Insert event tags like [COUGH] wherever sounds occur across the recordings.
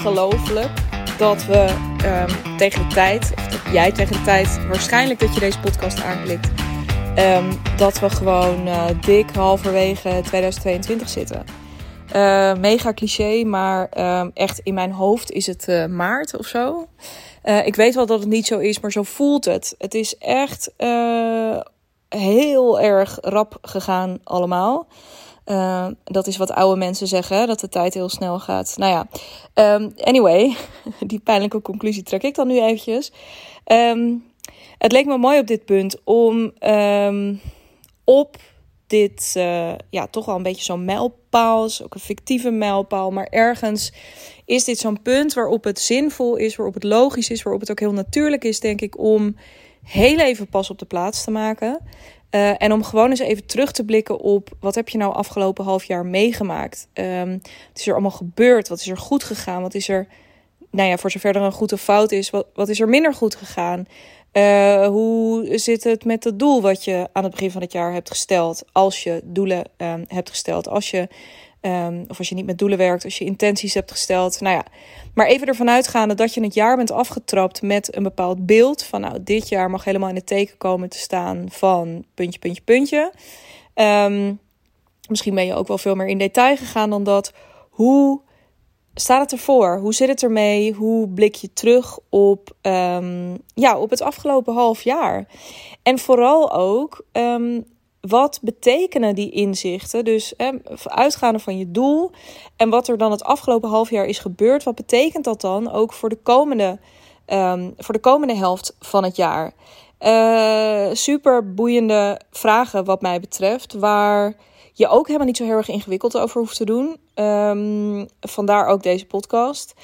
ongelooflijk dat we ehm, tegen de tijd, of jij tegen de tijd, waarschijnlijk dat je deze podcast aanklikt, um, dat we gewoon uh, dik halverwege 2022 zitten. Uh, mega cliché, maar um, echt in mijn hoofd is het uh, maart of zo. ik weet wel dat het niet zo is, maar zo voelt het. Het is echt heel erg rap gegaan allemaal. Uh, dat is wat oude mensen zeggen, dat de tijd heel snel gaat. Nou ja, um, anyway, [LAUGHS] die pijnlijke conclusie trek ik dan nu eventjes. Um, het leek me mooi op dit punt om um, op dit, uh, ja, toch wel een beetje zo'n mijlpaal, ook een fictieve mijlpaal, maar ergens is dit zo'n punt waarop het zinvol is, waarop het logisch is, waarop het ook heel natuurlijk is, denk ik, om heel even pas op de plaats te maken. Uh, en om gewoon eens even terug te blikken op wat heb je nou afgelopen half jaar meegemaakt? Um, wat is er allemaal gebeurd? Wat is er goed gegaan? Wat is er, nou ja, voor zover er een goede fout is, wat, wat is er minder goed gegaan? Uh, hoe zit het met het doel wat je aan het begin van het jaar hebt gesteld? Als je doelen um, hebt gesteld, als je Um, of als je niet met doelen werkt, als je intenties hebt gesteld. Nou ja, maar even ervan uitgaande dat je het jaar bent afgetrapt met een bepaald beeld. Van nou, dit jaar mag helemaal in het teken komen te staan van puntje, puntje, puntje. Um, misschien ben je ook wel veel meer in detail gegaan dan dat. Hoe staat het ervoor? Hoe zit het ermee? Hoe blik je terug op, um, ja, op het afgelopen half jaar? En vooral ook, wat betekenen die inzichten? Dus eh, uitgaande van je doel en wat er dan het afgelopen half jaar is gebeurd, wat betekent dat dan ook voor de komende, um, voor de komende helft van het jaar? Uh, super boeiende vragen, wat mij betreft, waar je ook helemaal niet zo heel erg ingewikkeld over hoeft te doen. Um, vandaar ook deze podcast.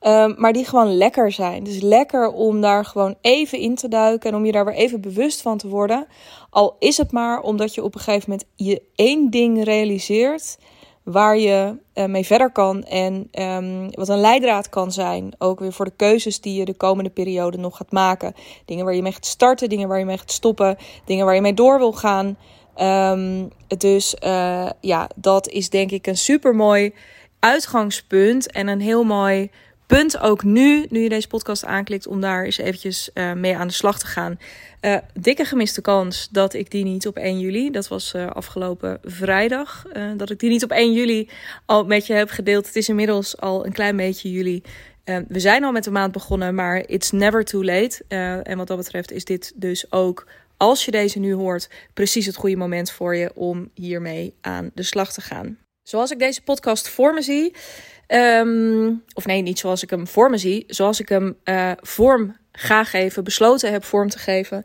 Um, maar die gewoon lekker zijn. Dus lekker om daar gewoon even in te duiken en om je daar weer even bewust van te worden. Al is het maar omdat je op een gegeven moment je één ding realiseert waar je uh, mee verder kan en um, wat een leidraad kan zijn. Ook weer voor de keuzes die je de komende periode nog gaat maken. Dingen waar je mee gaat starten, dingen waar je mee gaat stoppen, dingen waar je mee door wil gaan. Um, dus uh, ja, dat is denk ik een super mooi uitgangspunt en een heel mooi punt ook nu, nu je deze podcast aanklikt, om daar eens eventjes uh, mee aan de slag te gaan. Uh, dikke gemiste kans dat ik die niet op 1 juli, dat was uh, afgelopen vrijdag, dat ik die niet op 1 juli al met je heb gedeeld. Het is inmiddels al een klein beetje juli. we zijn al met de maand begonnen, maar it's never too late. en wat dat betreft is dit dus ook, als je deze nu hoort, precies het goede moment voor je om hiermee aan de slag te gaan. Zoals ik deze podcast voor me zie, Um, of nee, niet zoals ik hem voor me zie. Zoals ik hem uh, vorm ga geven, besloten heb vorm te geven.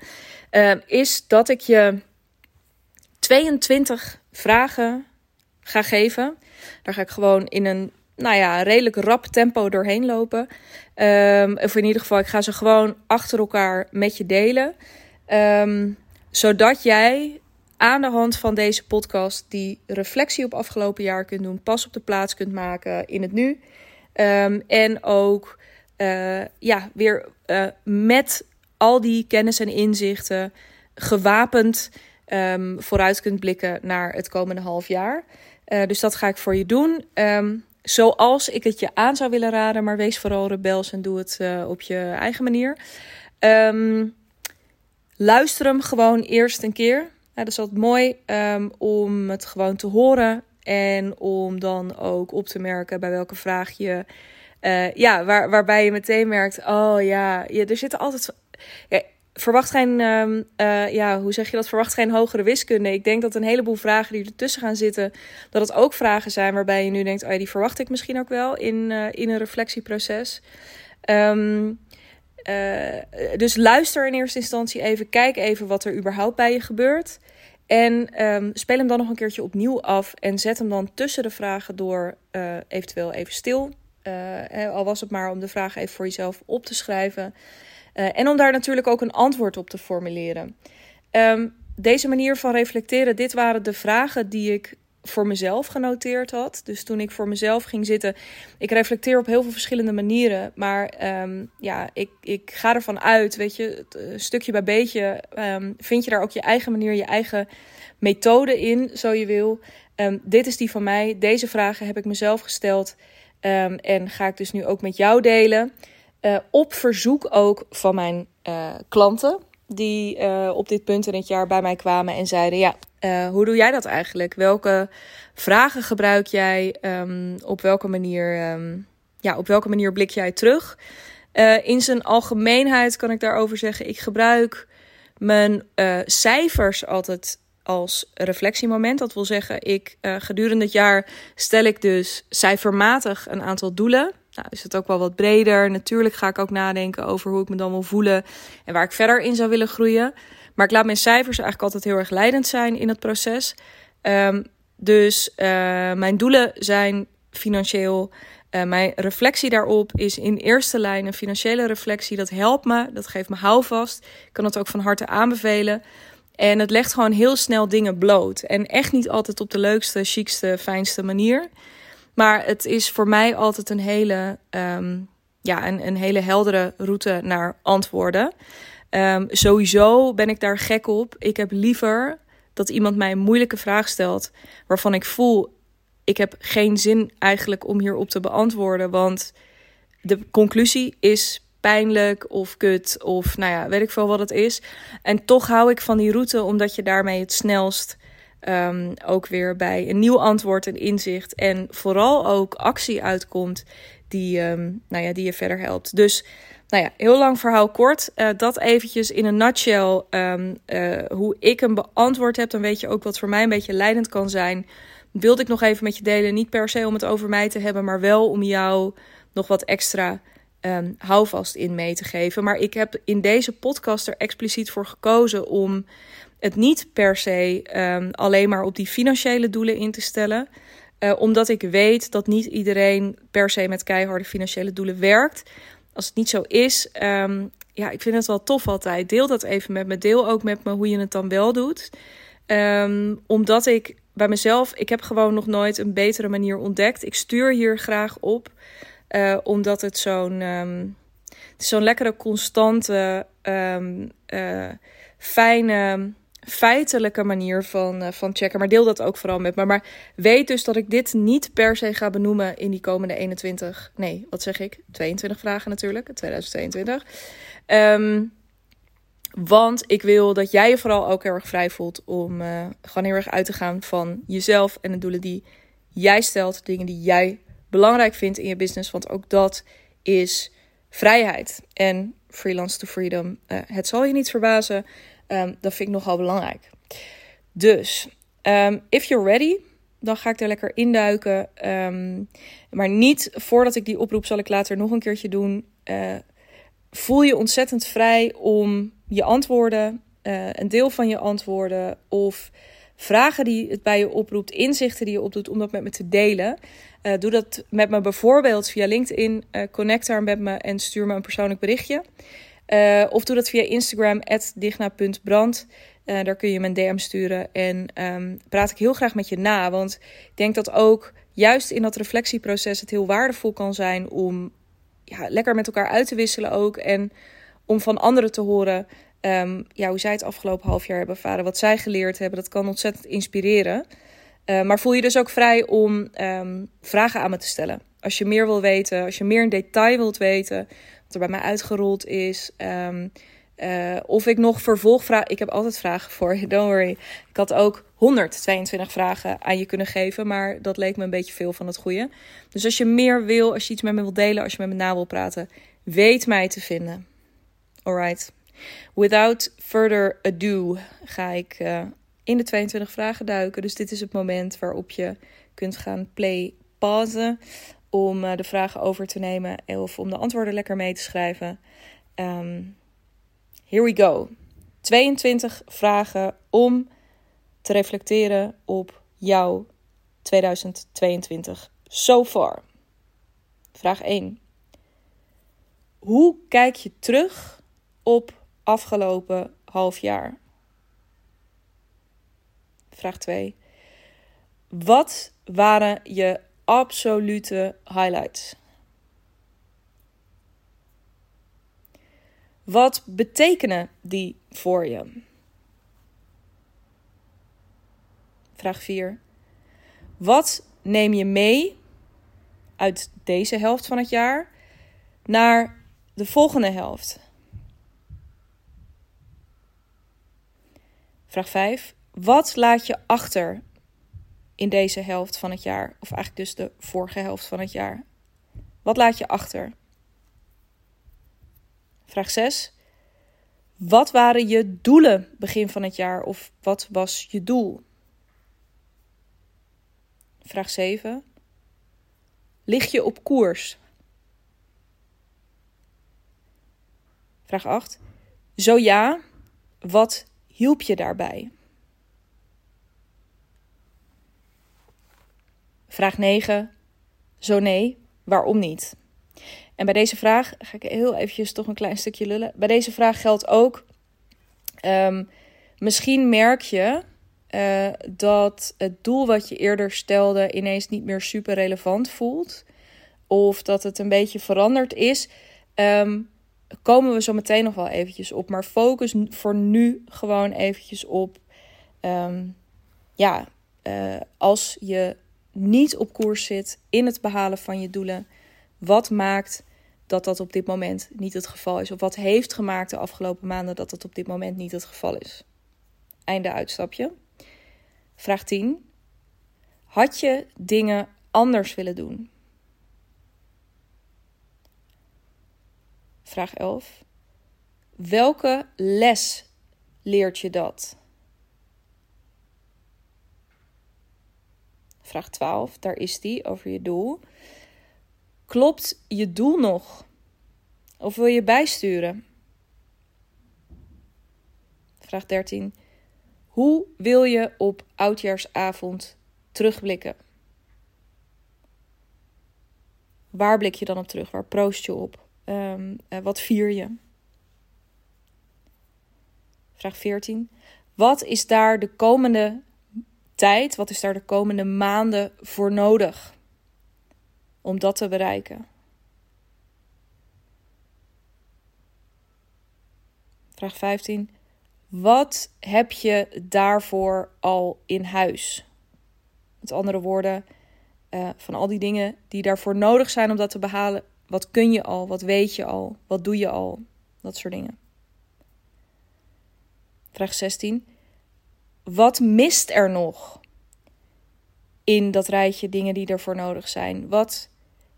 Uh, is dat ik je 22 vragen ga geven. Daar ga ik gewoon in een nou ja, redelijk rap tempo doorheen lopen. Um, of in ieder geval, ik ga ze gewoon achter elkaar met je delen. Zodat jij aan de hand van deze podcast die reflectie op afgelopen jaar kunt doen, pas op de plaats kunt maken in het nu. Um, en ook uh, ja, weer uh, met al die kennis en inzichten gewapend um, vooruit kunt blikken naar het komende half jaar. Uh, dus dat ga ik voor je doen. Um, zoals ik het je aan zou willen raden, maar wees vooral rebels en doe het op je eigen manier. luister hem gewoon eerst een keer. Nou, dat is altijd mooi um, om het gewoon te horen en om dan ook op te merken bij welke vraag je, uh, ja, waar, waarbij je meteen merkt, oh ja, er zitten altijd, verwacht geen, um, uh, ja, hoe zeg je dat, verwacht geen hogere wiskunde. Ik denk dat een heleboel vragen die ertussen gaan zitten, dat het ook vragen zijn waarbij je nu denkt, oh ja, die verwacht ik misschien ook wel in, uh, in een reflectieproces. Um, uh, dus luister in eerste instantie even, kijk even wat er überhaupt bij je gebeurt. En um, speel hem dan nog een keertje opnieuw af en zet hem dan tussen de vragen door uh, eventueel even stil. Uh, al was het maar om de vragen even voor jezelf op te schrijven. En om daar natuurlijk ook een antwoord op te formuleren. Um, deze manier van reflecteren, dit waren de vragen die ik voor mezelf genoteerd had. Dus toen ik voor mezelf ging zitten, ik reflecteer op heel veel verschillende manieren. Maar um, ja, ik, ik ga ervan uit, weet je, eh, stukje bij beetje um, vind je daar ook je eigen manier, je eigen methode in, zo je wil. Um, dit is die van mij. Deze vragen heb ik mezelf gesteld. Ehm, en ga ik dus nu ook met jou delen. Uh, op verzoek ook van mijn uh, klanten. Die uh, op dit punt in het jaar bij mij kwamen en zeiden: Ja, hoe doe jij dat eigenlijk? Welke vragen gebruik jij? Um, op welke manier, um, ja, op welke manier blik jij terug? in zijn algemeenheid kan ik daarover zeggen: ik gebruik mijn cijfers altijd als reflectiemoment. Dat wil zeggen, ik gedurende het jaar stel ik dus cijfermatig een aantal doelen. Nou, is het ook wel wat breder. Natuurlijk ga ik ook nadenken over hoe ik me dan wil voelen en waar ik verder in zou willen groeien. Maar ik laat mijn cijfers eigenlijk altijd heel erg leidend zijn in het proces. Um, dus uh, mijn doelen zijn financieel. Uh, mijn reflectie daarop is in eerste lijn een financiële reflectie. Dat helpt me, dat geeft me houvast. Ik kan het ook van harte aanbevelen. En het legt gewoon heel snel dingen bloot. En echt niet altijd op de leukste, chicste, fijnste manier. Maar het is voor mij altijd een hele, um, ja, een, een hele heldere route naar antwoorden. Um, sowieso ben ik daar gek op. Ik heb liever dat iemand mij een moeilijke vraag stelt. waarvan ik voel. Ik heb geen zin eigenlijk om hierop te beantwoorden. Want de conclusie is pijnlijk of kut of nou ja, weet ik veel wat het is. En toch hou ik van die route omdat je daarmee het snelst um, ook weer bij een nieuw antwoord en inzicht en vooral ook actie uitkomt die, um, nou ja, die je verder helpt. Dus nou ja, heel lang verhaal kort. Uh, dat eventjes in een nutshell um, uh, hoe ik hem beantwoord heb. Dan weet je ook wat voor mij een beetje leidend kan zijn. Wilde ik nog even met je delen. Niet per se om het over mij te hebben, maar wel om jou nog wat extra houvast in mee te geven. Maar ik heb in deze podcast er expliciet voor gekozen om het niet per se um, alleen maar op die financiële doelen in te stellen. Uh, omdat ik weet dat niet iedereen per se met keiharde financiële doelen werkt. Als het niet zo is, um, ja, ik vind het wel tof altijd. Deel dat even met me. Deel ook met me hoe je het dan wel doet. Um, omdat ik bij mezelf, ik heb gewoon nog nooit een betere manier ontdekt. Ik stuur hier graag op. Uh, omdat het zo'n zo'n lekkere, constante, uh, fijne, feitelijke manier van, uh, van checken. Maar deel dat ook vooral met me. Maar weet dus dat ik dit niet per se ga benoemen in die komende 21, nee, wat zeg ik? 22 vragen natuurlijk, 2022. Um, want ik wil dat jij je vooral ook heel erg vrij voelt om uh, gewoon heel erg uit te gaan van jezelf en de doelen die jij stelt, dingen die jij belangrijk vindt in je business. Want ook dat is vrijheid. En freelance to freedom, uh, het zal je niet verbazen. Um, dat vind ik nogal belangrijk. Dus, um, if you're ready, dan ga ik er lekker induiken. Um, maar niet voordat ik die oproep, zal ik later nog een keertje doen. Uh, voel je ontzettend vrij om je antwoorden, uh, een deel van je antwoorden of vragen die het bij je oproept, inzichten die je opdoet, om dat met me te delen. Uh, doe dat met me bijvoorbeeld via LinkedIn. Connect daar met me en stuur me een persoonlijk berichtje. Uh, of doe dat via Instagram, digna.brand. daar kun je me een DM sturen. En um, praat ik heel graag met je na. Want ik denk dat ook juist in dat reflectieproces het heel waardevol kan zijn om ja, lekker met elkaar uit te wisselen ook. En om van anderen te horen um, ja, hoe zij het afgelopen half jaar hebben ervaren. Wat zij geleerd hebben. Dat kan ontzettend inspireren. Uh, maar voel je dus ook vrij om um, vragen aan me te stellen. Als je meer wil weten, als je meer in detail wilt weten, er bij mij uitgerold is. Um, uh, of ik nog vervolgvragen. Ik heb altijd vragen voor je, don't worry. Ik had ook 122 vragen aan je kunnen geven, maar dat leek me een beetje veel van het goede. Dus als je meer wil, als je iets met me wilt delen, als je met me na wil praten, weet mij te vinden. Alright. Without further ado ga ik uh, in de 22 vragen duiken. Dus dit is het moment waarop je kunt gaan play pauze om uh, de vragen over te nemen of om de antwoorden lekker mee te schrijven. Um, here we go. 22 vragen om te reflecteren op jouw 2022 so far. Vraag 1. Hoe kijk je terug op afgelopen half jaar? Vraag 2. Wat waren je absolute highlights? Wat betekenen die voor je? Vraag 4. Wat neem je mee uit deze helft van het jaar naar de volgende helft? Vraag 5. Wat laat je achter in deze helft van het jaar? Of eigenlijk dus de vorige helft van het jaar. Wat laat je achter? Vraag 6. Wat waren je doelen begin van het jaar? Of wat was je doel? Vraag 7. Lig je op koers? Vraag 8. Zo ja, wat hielp je daarbij? Vraag 9. Zo nee, waarom niet? En bij deze vraag ga ik heel eventjes toch een klein stukje lullen. Bij deze vraag geldt ook, um, misschien merk je uh, dat het doel wat je eerder stelde ineens niet meer super relevant voelt. Of dat het een beetje veranderd is. Um, komen we zo meteen nog wel eventjes op. Maar focus voor nu gewoon eventjes op. Um, ja, uh, als je niet op koers zit in het behalen van je doelen. Wat maakt dat dat op dit moment niet het geval is? Of wat heeft gemaakt de afgelopen maanden dat dat op dit moment niet het geval is? Einde uitstapje. Vraag 10. Had je dingen anders willen doen? Vraag 11. Welke les leert je dat? Vraag 12, daar is die over je doel. Klopt je doel nog? Of wil je bijsturen? Vraag 13. Hoe wil je op oudjaarsavond terugblikken? Waar blik je dan op terug? Waar proost je op? Um, uh, wat vier je? Vraag 14. Wat is daar de komende tijd, wat is daar de komende maanden voor nodig om dat te bereiken? Vraag 15. Wat heb je daarvoor al in huis? Met andere woorden, uh, van al die dingen die daarvoor nodig zijn om dat te behalen, wat kun je al? Wat weet je al? Wat doe je al? Dat soort dingen. Vraag 16. Wat mist er nog in dat rijtje dingen die ervoor nodig zijn? Wat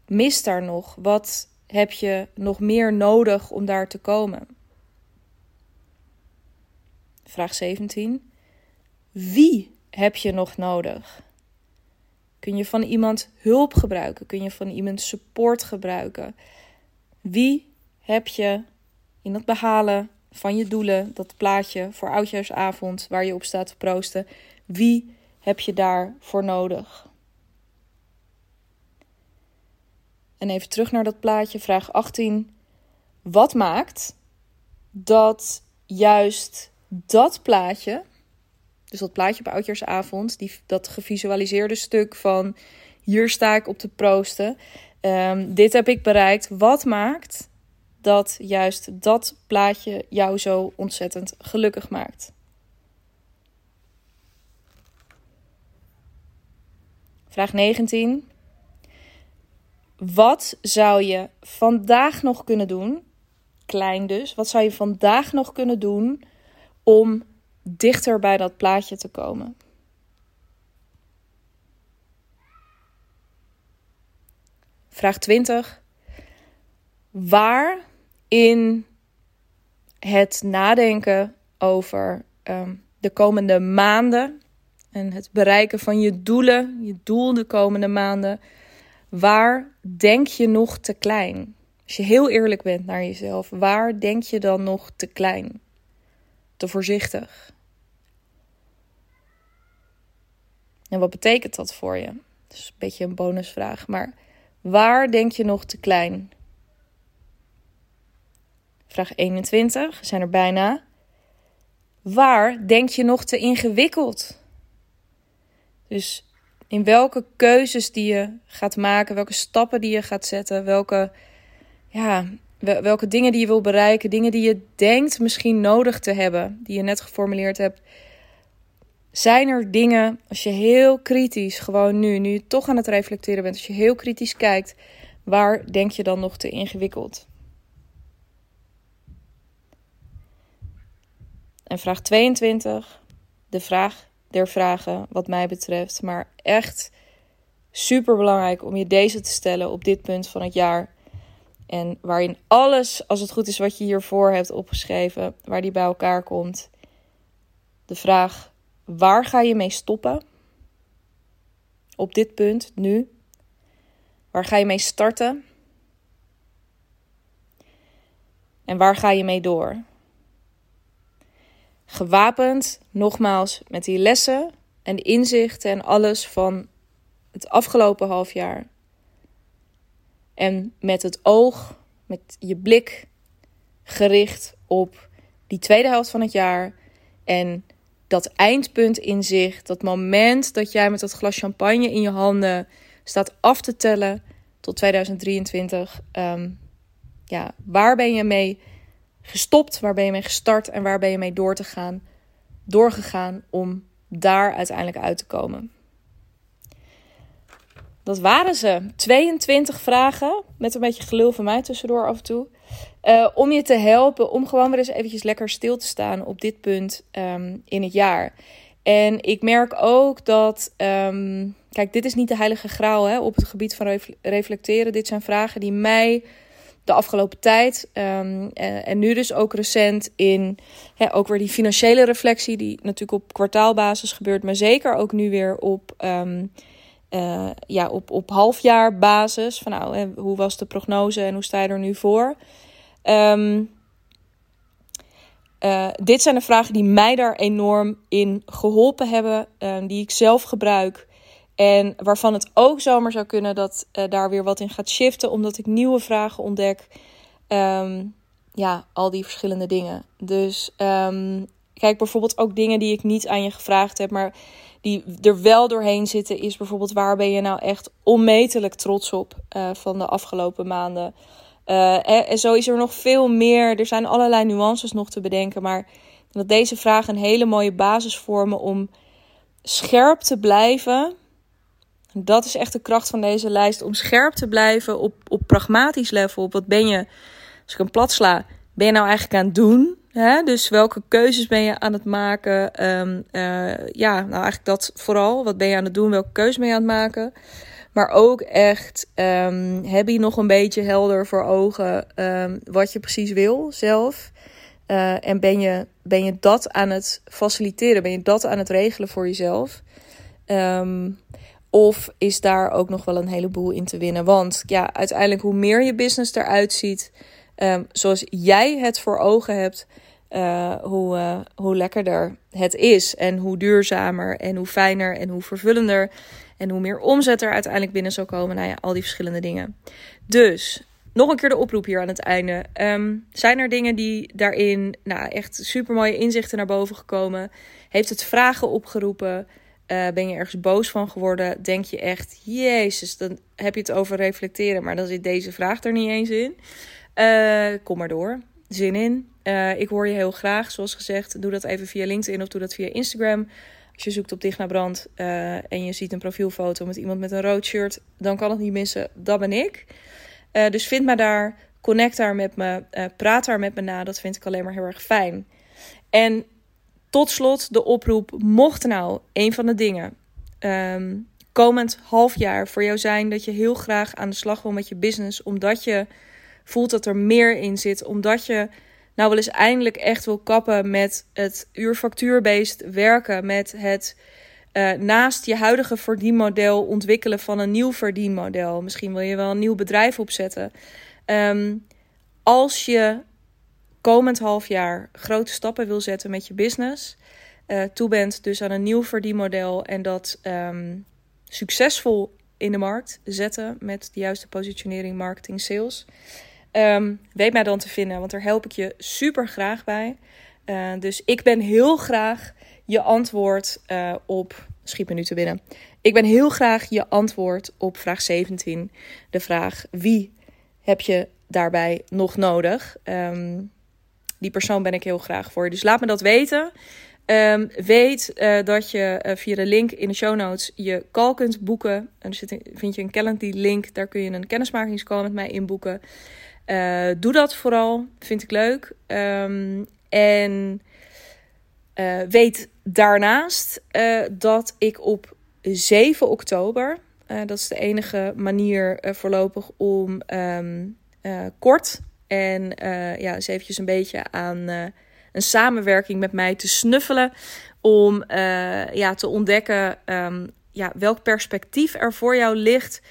mist daar nog? Wat heb je nog meer nodig om daar te komen? Vraag 17. Wie heb je nog nodig? Kun je van iemand hulp gebruiken? Kun je van iemand support gebruiken? Wie heb je in het behalen van je doelen, dat plaatje voor oudjaarsavond waar je op staat te proosten, wie heb je daarvoor nodig? En even terug naar dat plaatje, vraag 18. Wat maakt dat juist dat plaatje dus dat plaatje op oudjaarsavond, die, dat gevisualiseerde stuk van hier sta ik op te proosten. Um, dit heb ik bereikt. Wat maakt dat juist dat plaatje jou zo ontzettend gelukkig maakt? Vraag 19. Wat zou je vandaag nog kunnen doen? Klein dus. Wat zou je vandaag nog kunnen doen om dichter bij dat plaatje te komen. Vraag 20. Waar in het nadenken over um, de komende maanden en het bereiken van je doelen, je doel de komende maanden, waar denk je nog te klein? Als je heel eerlijk bent naar jezelf, waar denk je dan nog te klein? Te voorzichtig? En wat betekent dat voor je? Dat is een beetje een bonusvraag. Maar waar denk je nog te klein? Vraag 21, zijn er bijna. Waar denk je nog te ingewikkeld? Dus in welke keuzes die je gaat maken, welke stappen die je gaat zetten, welke, ja, welke dingen die je wil bereiken, dingen die je denkt misschien nodig te hebben, die je net geformuleerd hebt, zijn er dingen, als je heel kritisch, gewoon nu, nu je toch aan het reflecteren bent, als je heel kritisch kijkt, Waar denk je dan nog te ingewikkeld? En vraag 22, de vraag der vragen, wat mij betreft. Maar echt super belangrijk om je deze te stellen op dit punt van het jaar. En waarin alles, als het goed is wat je hiervoor hebt opgeschreven, waar die bij elkaar komt. De vraag: waar ga je mee stoppen? Op dit punt, nu. Waar ga je mee starten? En waar ga je mee door? Gewapend, nogmaals, met die lessen en inzichten en alles van het afgelopen half jaar. En met het oog, met je blik gericht op die tweede helft van het jaar. En dat eindpunt in zich, dat moment dat jij met dat glas champagne in je handen staat af te tellen tot 2023. Ehm, ja, waar ben je mee gestopt? Waar ben je mee gestart? En waar ben je mee door te gaan? Doorgegaan om daar uiteindelijk uit te komen. Dat waren ze. 22 vragen. Met een beetje gelul van mij tussendoor af en toe. Uh, om je te helpen om gewoon weer eens eventjes lekker stil te staan op dit punt um, in het jaar. En ik merk ook dat. Um, kijk, dit is niet de heilige graal hè, op het gebied van reflecteren. Dit zijn vragen die mij de afgelopen tijd. Um, en, en, nu dus ook recent in ook weer die financiële reflectie, die natuurlijk op kwartaalbasis gebeurt, maar zeker ook nu weer op um, uh, ja, op, op halfjaarbasis. Van nou, hoe was de prognose en hoe sta je er nu voor? Um, uh, dit zijn de vragen die mij daar enorm in geholpen hebben, die ik zelf gebruik. En waarvan het ook zomaar zou kunnen dat uh, daar weer wat in gaat shiften, omdat ik nieuwe vragen ontdek. Um, ja, al die verschillende dingen. Dus um, kijk bijvoorbeeld ook dingen die ik niet aan je gevraagd heb, maar die er wel doorheen zitten, is bijvoorbeeld waar ben je nou echt onmetelijk trots op uh, van de afgelopen maanden. Uh, en, zo is er nog veel meer. Er zijn allerlei nuances nog te bedenken, maar dat deze vragen een hele mooie basis vormen om scherp te blijven. Dat is echt de kracht van deze lijst. Om scherp te blijven op, op pragmatisch level. Op wat ben je, als ik een plat sla, ben je nou eigenlijk aan het doen? Hè? Dus welke keuzes ben je aan het maken? Um, uh, ja, nou eigenlijk dat vooral. Wat ben je aan het doen? Welke keuze ben je aan het maken? Maar ook echt, um, heb je nog een beetje helder voor ogen um, wat je precies wil zelf? Uh, en ben je, ben je dat aan het faciliteren? Ben je dat aan het regelen voor jezelf? Um, of is daar ook nog wel een heleboel in te winnen? Want ja, uiteindelijk hoe meer je business eruit ziet, um, zoals jij het voor ogen hebt, uh, hoe, uh, hoe lekkerder het is. En hoe duurzamer en hoe fijner en hoe vervullender. En hoe meer omzet er uiteindelijk binnen zal komen. Nou ja, al die verschillende dingen. Dus nog een keer de oproep hier aan het einde. Um, zijn er dingen die daarin, nou echt super mooie inzichten naar boven gekomen? Heeft het vragen opgeroepen? Uh, ben je ergens boos van geworden? Denk je echt, Jezus, dan heb je het over reflecteren, maar dan zit deze vraag er niet eens in. Uh, kom maar door. Zin in. Uh, ik hoor je heel graag, zoals gezegd. Doe dat even via LinkedIn of doe dat via Instagram. Als je zoekt op Dicht naar Brand en je ziet een profielfoto met iemand met een rood shirt, dan kan het niet missen. Dat ben ik. dus vind me daar, connect daar met me, praat daar met me na. Dat vind ik alleen maar heel erg fijn. En tot slot de oproep: mocht nou een van de dingen um, komend half jaar voor jou zijn dat je heel graag aan de slag wil met je business, omdat je voelt dat er meer in zit, omdat je nou wel eens eindelijk echt wil kappen met het uurfactuurbased werken, met het uh, naast je huidige verdienmodel ontwikkelen van een nieuw verdienmodel. Misschien wil je wel een nieuw bedrijf opzetten. Um, als je komend half jaar grote stappen wil zetten met je business, uh, toe bent dus aan een nieuw verdienmodel en dat um, succesvol in de markt zetten met de juiste positionering, marketing, sales. Um, weet mij dan te vinden, want daar help ik je super graag bij. Uh, dus ik ben heel graag je antwoord uh, op. Schiet me nu te binnen. Ik ben heel graag je antwoord op vraag 17. De vraag: wie heb je daarbij nog nodig? Um, die persoon ben ik heel graag voor. Dus laat me dat weten. Ehm, weet uh, dat je uh, via de link in de show notes je call kunt boeken. En er vind je een Calendly link, daar kun je een kennismakingscall met mij inboeken. Uh, doe dat vooral, vind ik leuk. Um, en weet daarnaast dat ik op 7 oktober, dat is de enige manier voorlopig om um, kort en ja, eens eventjes een beetje aan een samenwerking met mij te snuffelen. Om uh, ja, te ontdekken um, ja, welk perspectief er voor jou ligt.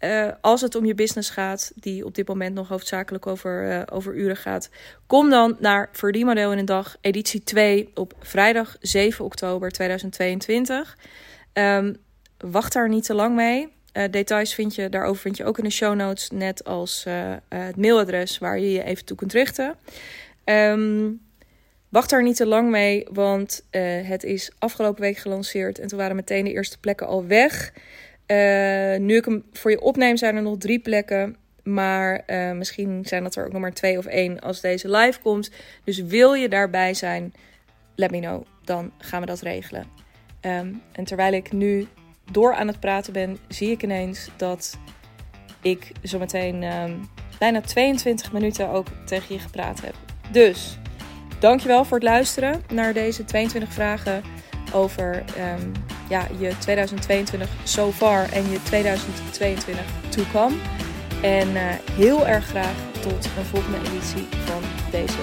Uh, als het om je business gaat, die op dit moment nog hoofdzakelijk over, uh, over uren gaat. Kom dan naar Verdienmodel in een dag, editie 2 op vrijdag 7 oktober 2022. Um, wacht daar niet te lang mee. Uh, details vind je, daarover vind je ook in de show notes, net als het mailadres waar je je even toe kunt richten. Um, Wacht daar niet te lang mee, want het is afgelopen week gelanceerd en toen waren meteen de eerste plekken al weg. Nu ik hem voor je opneem, zijn er nog drie plekken. Maar misschien zijn dat er ook nog maar twee of één als deze live komt. Dus wil je daarbij zijn, let me know. Dan gaan we dat regelen. Um, en terwijl ik nu door aan het praten ben, zie ik ineens dat ik zometeen um, bijna 22 minuten ook tegen je gepraat heb. Dus Dankjewel voor het luisteren naar deze 22 vragen over um, ja, je 2022 so far en je 2022 to come. En uh, heel erg graag tot een volgende editie van deze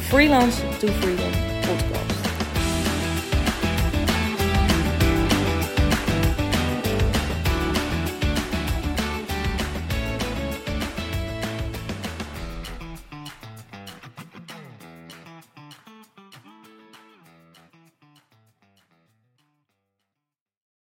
Freelance to Freedom podcast.